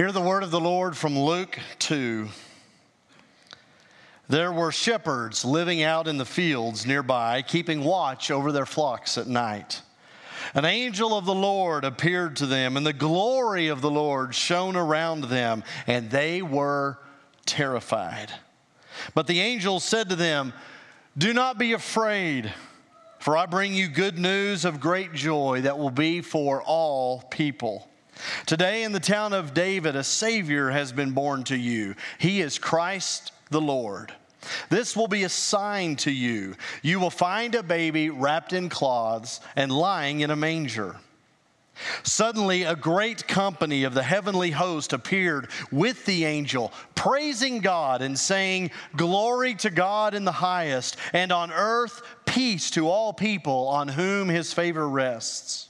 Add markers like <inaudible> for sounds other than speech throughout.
Hear the word of the Lord from Luke 2. There were shepherds living out in the fields nearby, keeping watch over their flocks at night. An angel of the Lord appeared to them, and the glory of the Lord shone around them, and they were terrified. But the angel said to them, Do not be afraid, for I bring you good news of great joy that will be for all people. Today, in the town of David, a Savior has been born to you. He is Christ the Lord. This will be a sign to you. You will find a baby wrapped in cloths and lying in a manger. Suddenly, a great company of the heavenly host appeared with the angel, praising God and saying, Glory to God in the highest, and on earth, peace to all people on whom his favor rests.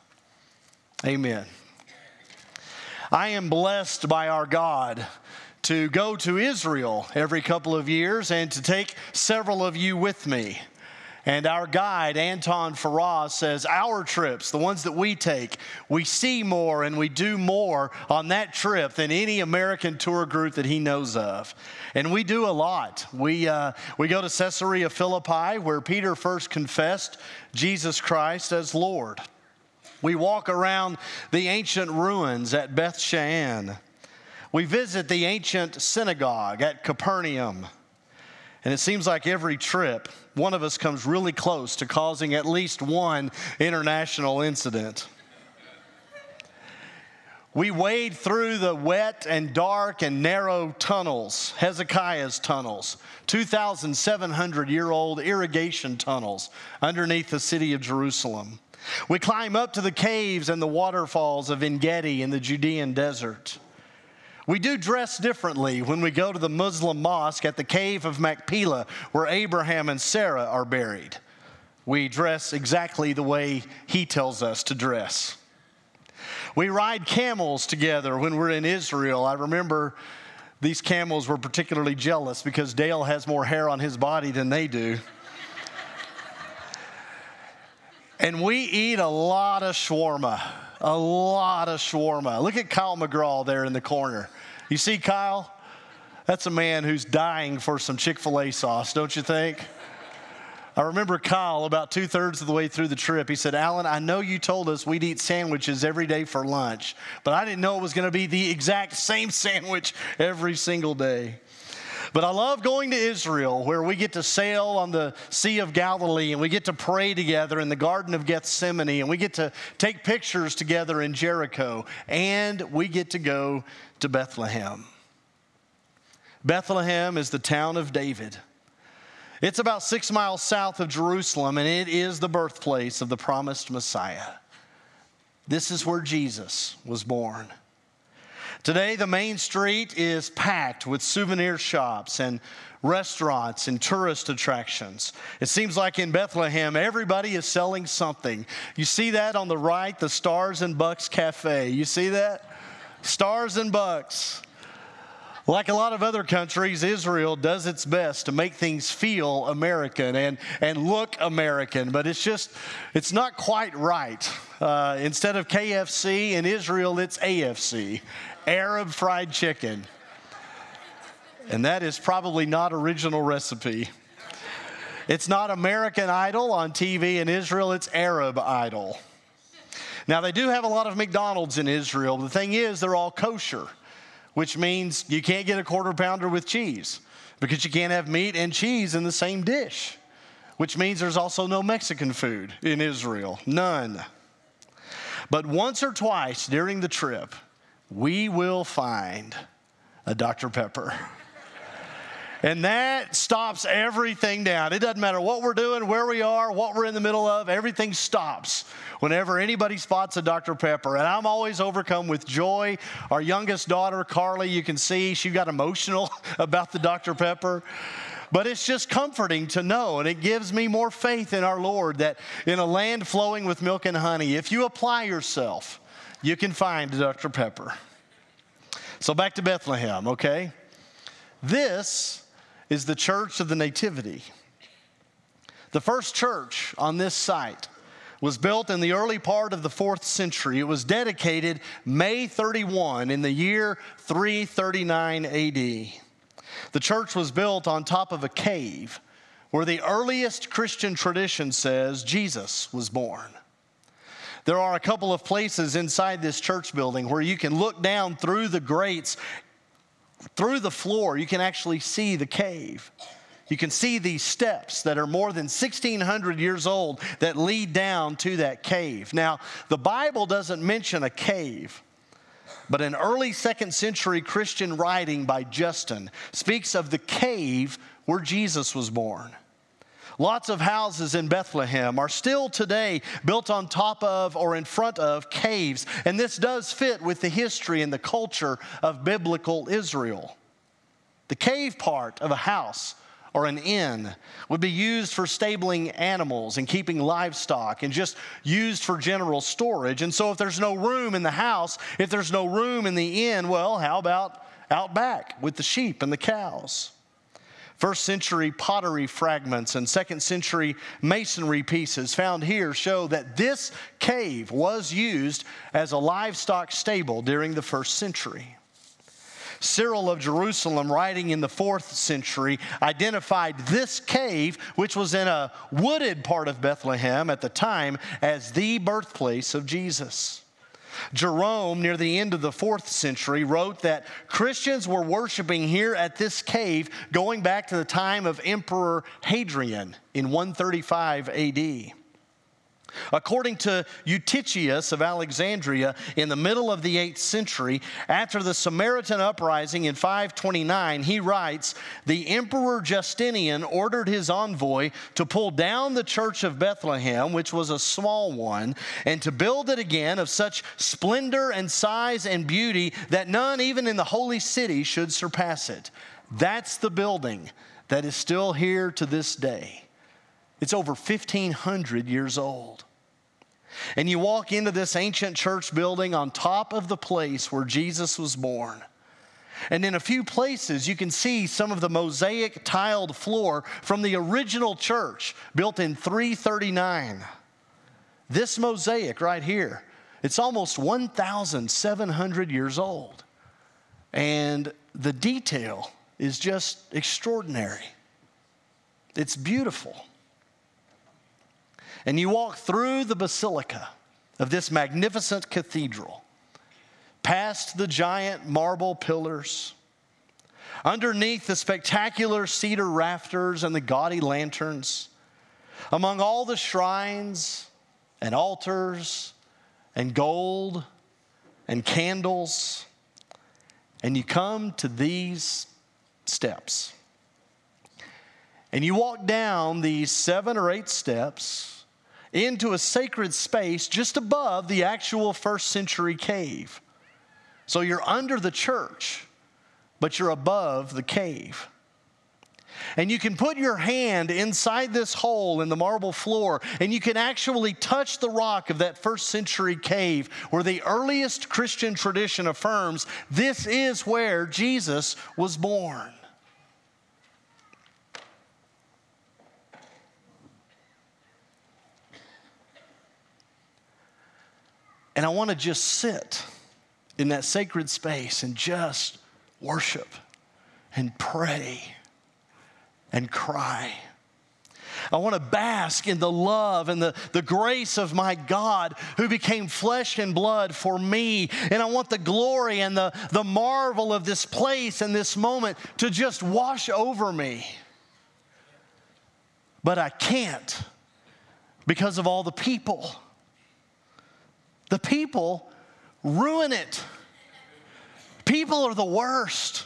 Amen. I am blessed by our God to go to Israel every couple of years and to take several of you with me. And our guide, Anton Faraz, says our trips, the ones that we take, we see more and we do more on that trip than any American tour group that he knows of. And we do a lot. We, uh, we go to Caesarea Philippi, where Peter first confessed Jesus Christ as Lord. We walk around the ancient ruins at Beth Shean. We visit the ancient synagogue at Capernaum. And it seems like every trip, one of us comes really close to causing at least one international incident. We wade through the wet and dark and narrow tunnels, Hezekiah's tunnels, 2,700 year old irrigation tunnels underneath the city of Jerusalem. We climb up to the caves and the waterfalls of En Gedi in the Judean desert. We do dress differently when we go to the Muslim mosque at the cave of Machpelah, where Abraham and Sarah are buried. We dress exactly the way he tells us to dress. We ride camels together when we're in Israel. I remember these camels were particularly jealous because Dale has more hair on his body than they do. And we eat a lot of shawarma, a lot of shawarma. Look at Kyle McGraw there in the corner. You see Kyle? That's a man who's dying for some Chick fil A sauce, don't you think? I remember Kyle about two thirds of the way through the trip. He said, Alan, I know you told us we'd eat sandwiches every day for lunch, but I didn't know it was going to be the exact same sandwich every single day. But I love going to Israel where we get to sail on the Sea of Galilee and we get to pray together in the Garden of Gethsemane and we get to take pictures together in Jericho and we get to go to Bethlehem. Bethlehem is the town of David. It's about six miles south of Jerusalem, and it is the birthplace of the promised Messiah. This is where Jesus was born. Today, the main street is packed with souvenir shops and restaurants and tourist attractions. It seems like in Bethlehem, everybody is selling something. You see that on the right, the Stars and Bucks Cafe. You see that? Stars and Bucks. Like a lot of other countries, Israel does its best to make things feel American and, and look American, but it's just, it's not quite right. Uh, instead of KFC in Israel, it's AFC, Arab fried chicken. And that is probably not original recipe. It's not American Idol on TV in Israel, it's Arab Idol. Now, they do have a lot of McDonald's in Israel. The thing is, they're all kosher which means you can't get a quarter pounder with cheese because you can't have meat and cheese in the same dish, which means there's also no Mexican food in Israel. None. But once or twice during the trip, we will find a Dr. Pepper. <laughs> And that stops everything down. It doesn't matter what we're doing, where we are, what we're in the middle of, everything stops whenever anybody spots a Dr. Pepper. And I'm always overcome with joy. Our youngest daughter, Carly, you can see she got emotional <laughs> about the Dr. Pepper. But it's just comforting to know, and it gives me more faith in our Lord that in a land flowing with milk and honey, if you apply yourself, you can find Dr. Pepper. So back to Bethlehem, okay? This is the Church of the Nativity. The first church on this site was built in the early part of the fourth century. It was dedicated May 31 in the year 339 AD. The church was built on top of a cave where the earliest Christian tradition says Jesus was born. There are a couple of places inside this church building where you can look down through the grates, through the floor, you can actually see the cave. You can see these steps that are more than 1,600 years old that lead down to that cave. Now, the Bible doesn't mention a cave. But an early second century Christian writing by Justin speaks of the cave where Jesus was born. Lots of houses in Bethlehem are still today built on top of or in front of caves, and this does fit with the history and the culture of biblical Israel. The cave part of a house or an inn would be used for stabling animals and keeping livestock and just used for general storage. And so, if there's no room in the house, if there's no room in the inn, well, how about out back with the sheep and the cows? First century pottery fragments and second century masonry pieces found here show that this cave was used as a livestock stable during the first century. Cyril of Jerusalem, writing in the fourth century, identified this cave, which was in a wooded part of Bethlehem at the time, as the birthplace of Jesus. Jerome, near the end of the fourth century, wrote that Christians were worshiping here at this cave going back to the time of Emperor Hadrian in 135 AD. According to Eutychius of Alexandria, in the middle of the 8th century, after the Samaritan uprising in 529, he writes The Emperor Justinian ordered his envoy to pull down the church of Bethlehem, which was a small one, and to build it again of such splendor and size and beauty that none, even in the holy city, should surpass it. That's the building that is still here to this day. It's over 1,500 years old. And you walk into this ancient church building on top of the place where Jesus was born. And in a few places, you can see some of the mosaic tiled floor from the original church built in 339. This mosaic right here, it's almost 1,700 years old. And the detail is just extraordinary. It's beautiful and you walk through the basilica of this magnificent cathedral, past the giant marble pillars, underneath the spectacular cedar rafters and the gaudy lanterns, among all the shrines and altars and gold and candles, and you come to these steps. And you walk down these seven or eight steps into a sacred space just above the actual first century cave. So you're under the church, but you're above the cave. And you can put your hand inside this hole in the marble floor, and you can actually touch the rock of that first century cave where the earliest Christian tradition affirms this is where Jesus was born. And I want to just sit in that sacred space and just worship and pray and cry. I want to bask in the love and the, the grace of my God who became flesh and blood for me. And I want the glory and the, the marvel of this place and this moment to just wash over me. But I can't because of all the people. The people ruin it. People are the worst.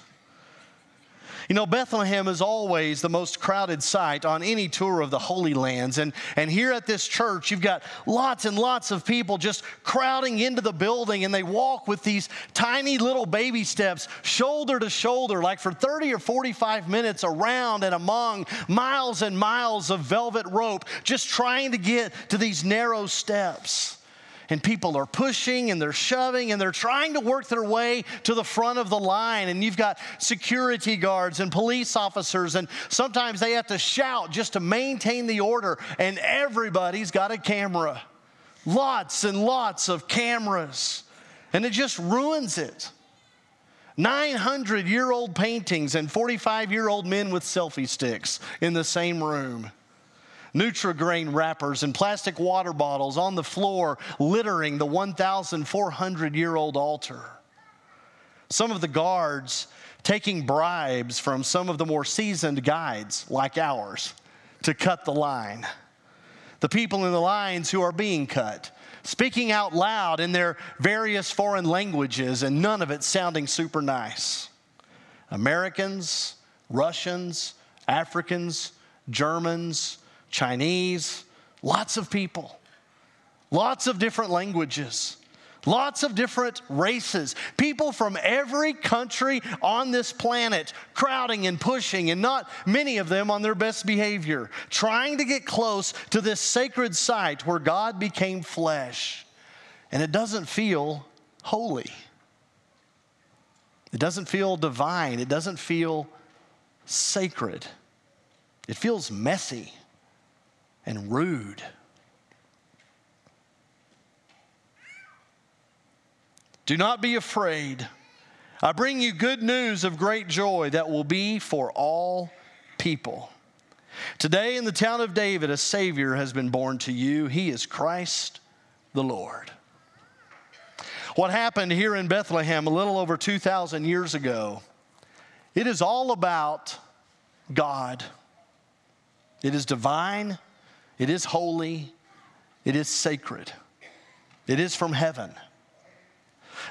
You know, Bethlehem is always the most crowded site on any tour of the Holy Lands. And, and here at this church, you've got lots and lots of people just crowding into the building, and they walk with these tiny little baby steps, shoulder to shoulder, like for 30 or 45 minutes around and among miles and miles of velvet rope, just trying to get to these narrow steps and people are pushing and they're shoving and they're trying to work their way to the front of the line. And you've got security guards and police officers, and sometimes they have to shout just to maintain the order, and everybody's got a camera. Lots and lots of cameras, and it just ruins it. 900 year old paintings and 45 year old men with selfie sticks in the same room. Nutri-Grain wrappers and plastic water bottles on the floor, littering the 1,400 year old altar. Some of the guards taking bribes from some of the more seasoned guides, like ours, to cut the line. The people in the lines who are being cut, speaking out loud in their various foreign languages, and none of it sounding super nice. Americans, Russians, Africans, Germans, Chinese, lots of people, lots of different languages. Lots of different races, people from every country on this planet, crowding and pushing, and not many of them on their best behavior, trying to get close to this sacred site where God became flesh. And it doesn't feel holy, it doesn't feel divine, it doesn't feel sacred, it feels messy and rude. Do not be afraid. I bring you good news of great joy that will be for all people. Today, in the town of David, a Savior has been born to you. He is Christ the Lord. What happened here in Bethlehem a little over 2,000 years ago, it is all about God. It is divine, it is holy, it is sacred, it is from heaven.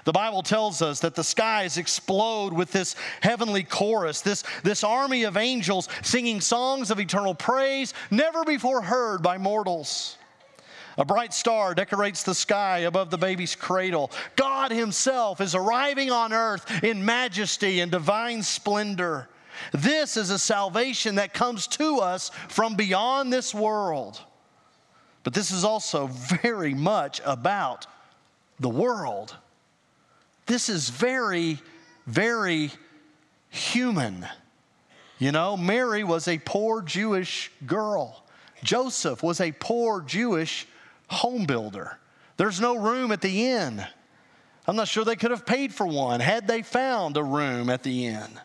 The Bible tells us that the skies explode with this heavenly chorus, this, this army of angels singing songs of eternal praise never before heard by mortals. A bright star decorates the sky above the baby's cradle. God Himself is arriving on earth in majesty and divine splendor. This is a salvation that comes to us from beyond this world. But this is also very much about the world. This is very, very human. You know, Mary was a poor Jewish girl, Joseph was a poor Jewish home builder. There's no room at the inn. I'm not sure they could have paid for one had they found a room at the inn.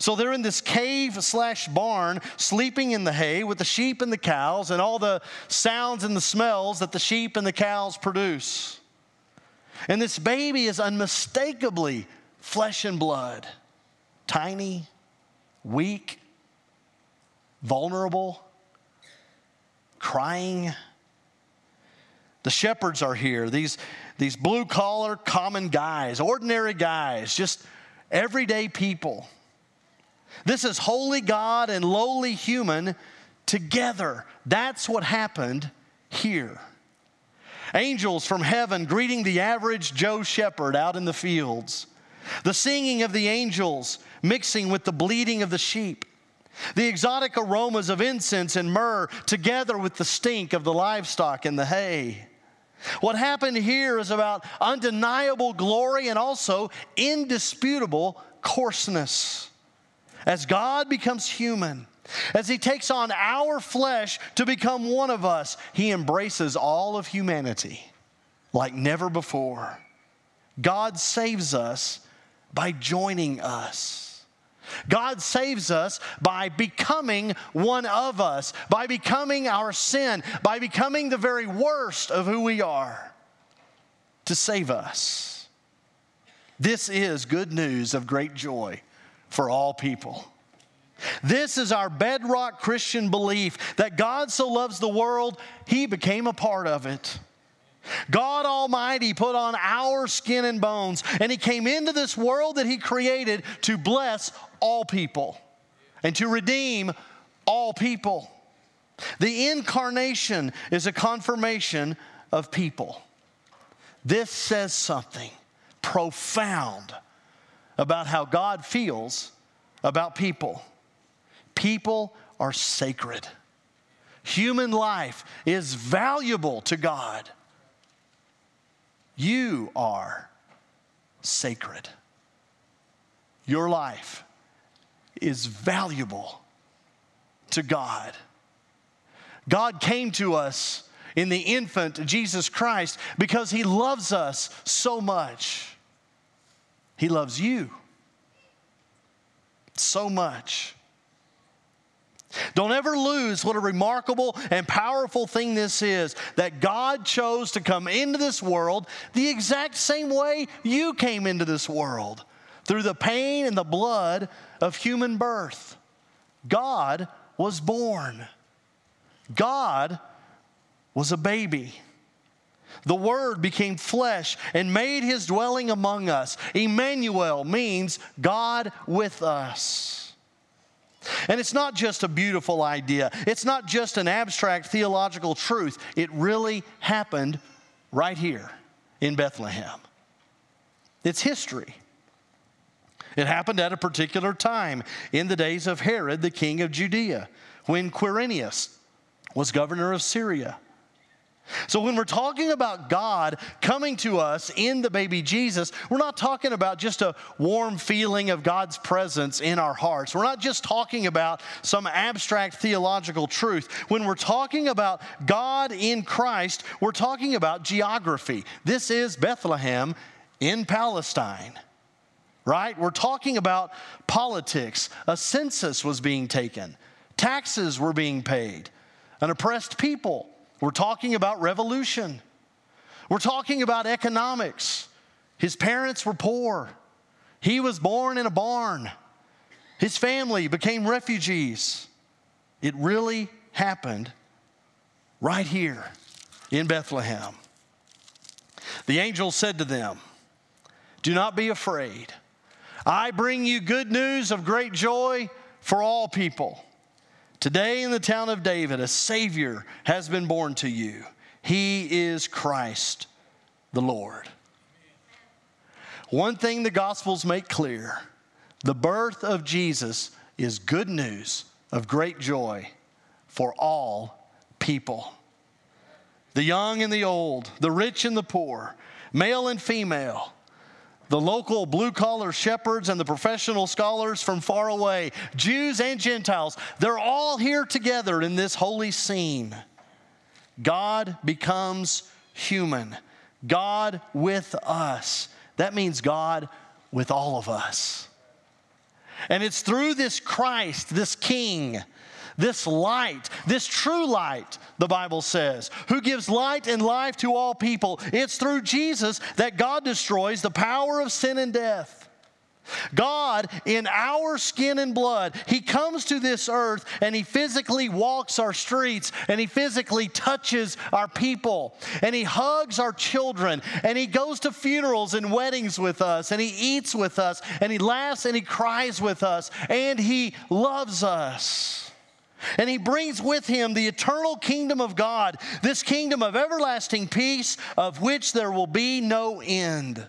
So they're in this cave slash barn, sleeping in the hay with the sheep and the cows and all the sounds and the smells that the sheep and the cows produce. And this baby is unmistakably flesh and blood, tiny, weak, vulnerable, crying. The shepherds are here, these, these blue collar, common guys, ordinary guys, just everyday people. This is holy God and lowly human together. That's what happened here. Angels from heaven greeting the average Joe shepherd out in the fields. The singing of the angels mixing with the bleating of the sheep. The exotic aromas of incense and myrrh together with the stink of the livestock and the hay. What happened here is about undeniable glory and also indisputable coarseness. As God becomes human, as he takes on our flesh to become one of us, he embraces all of humanity like never before. God saves us by joining us. God saves us by becoming one of us, by becoming our sin, by becoming the very worst of who we are to save us. This is good news of great joy for all people. This is our bedrock Christian belief that God so loves the world, he became a part of it. God Almighty put on our skin and bones, and He came into this world that He created to bless all people and to redeem all people. The incarnation is a confirmation of people. This says something profound about how God feels about people. People are sacred. Human life is valuable to God. You are sacred. Your life is valuable to God. God came to us in the infant Jesus Christ because he loves us so much. He loves you so much. Don't ever lose what a remarkable and powerful thing this is that God chose to come into this world the exact same way you came into this world through the pain and the blood of human birth. God was born. God was a baby. The Word became flesh and made his dwelling among us. Emmanuel means God with us. And it's not just a beautiful idea, it's not just an abstract theological truth. It really happened right here in Bethlehem. It's history. It happened at a particular time in the days of Herod, the king of Judea, when Quirinius was governor of Syria. So, when we're talking about God coming to us in the baby Jesus, we're not talking about just a warm feeling of God's presence in our hearts. We're not just talking about some abstract theological truth. When we're talking about God in Christ, we're talking about geography. This is Bethlehem in Palestine, right? We're talking about politics. A census was being taken, taxes were being paid, an oppressed people we're talking about revolution. We're talking about economics. His parents were poor. He was born in a barn. His family became refugees. It really happened right here in Bethlehem. The angel said to them, Do not be afraid. I bring you good news of great joy for all people. Today in the town of David, a Savior has been born to you. He is Christ the Lord. One thing the Gospels make clear the birth of Jesus is good news of great joy for all people. The young and the old, the rich and the poor, male and female, the local blue collar shepherds and the professional scholars from far away, Jews and Gentiles, they're all here together in this holy scene. God becomes human, God with us. That means God with all of us. And it's through this Christ, this King, this light, this true light, the Bible says, who gives light and life to all people. It's through Jesus that God destroys the power of sin and death. God, in our skin and blood, He comes to this earth and He physically walks our streets and He physically touches our people and He hugs our children and He goes to funerals and weddings with us and He eats with us and He laughs and He cries with us and He loves us. And he brings with him the eternal kingdom of God, this kingdom of everlasting peace, of which there will be no end.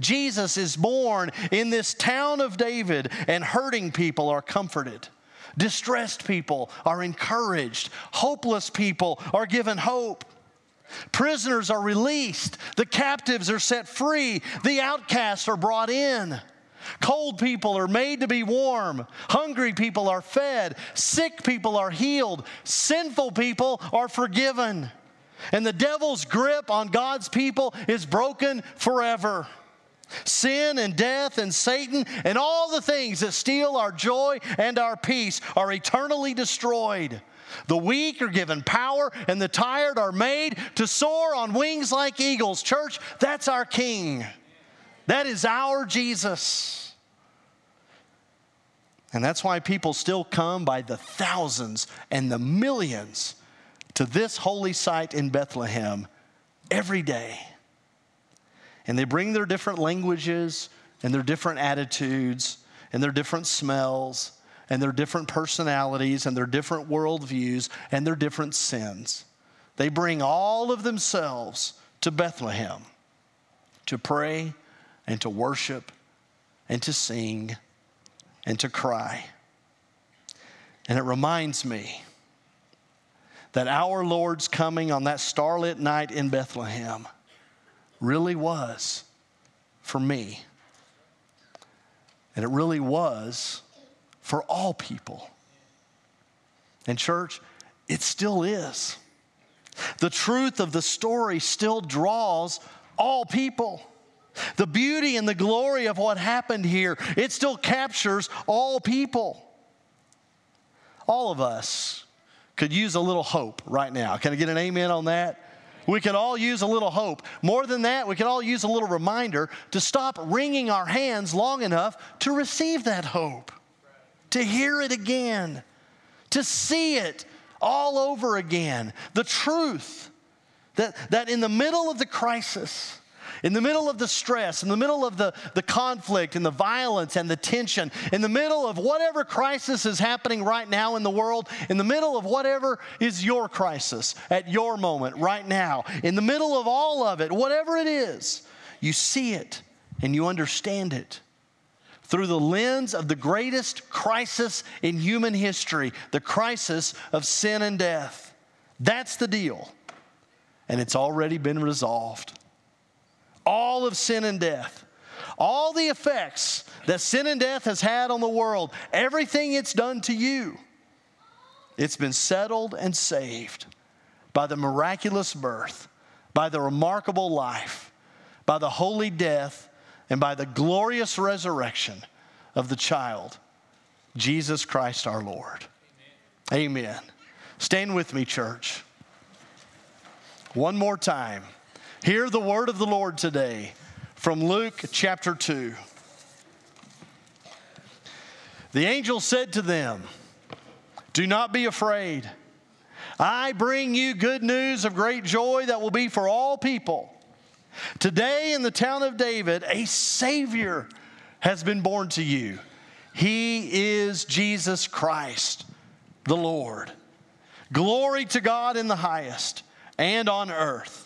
Jesus is born in this town of David, and hurting people are comforted. Distressed people are encouraged. Hopeless people are given hope. Prisoners are released. The captives are set free. The outcasts are brought in. Cold people are made to be warm. Hungry people are fed. Sick people are healed. Sinful people are forgiven. And the devil's grip on God's people is broken forever. Sin and death and Satan and all the things that steal our joy and our peace are eternally destroyed. The weak are given power, and the tired are made to soar on wings like eagles. Church, that's our King. That is our Jesus. And that's why people still come by the thousands and the millions to this holy site in Bethlehem every day. And they bring their different languages and their different attitudes and their different smells and their different personalities and their different worldviews and their different sins. They bring all of themselves to Bethlehem to pray and to worship and to sing and to cry. And it reminds me that our Lord's coming on that starlit night in Bethlehem really was for me. And it really was for all people. And, church, it still is. The truth of the story still draws all people. The beauty and the glory of what happened here, it still captures all people. All of us could use a little hope right now. Can I get an amen on that? We could all use a little hope. More than that, we could all use a little reminder to stop wringing our hands long enough to receive that hope, to hear it again, to see it all over again. The truth that, that in the middle of the crisis, in the middle of the stress, in the middle of the, the conflict and the violence and the tension, in the middle of whatever crisis is happening right now in the world, in the middle of whatever is your crisis at your moment right now, in the middle of all of it, whatever it is, you see it and you understand it through the lens of the greatest crisis in human history the crisis of sin and death. That's the deal. And it's already been resolved all of sin and death, all the effects that sin and death has had on the world, everything it's done to you, it's been settled and saved by the miraculous birth, by the remarkable life, by the holy death, and by the glorious resurrection of the child, Jesus Christ our Lord. Amen. Amen. Stand with me, church. One more time. Hear the word of the Lord today from Luke chapter 2. The angel said to them, Do not be afraid. I bring you good news of great joy that will be for all people. Today, in the town of David, a Savior has been born to you. He is Jesus Christ, the Lord. Glory to God in the highest, and on earth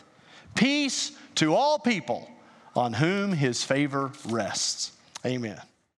Peace to all people on whom his favor rests. Amen.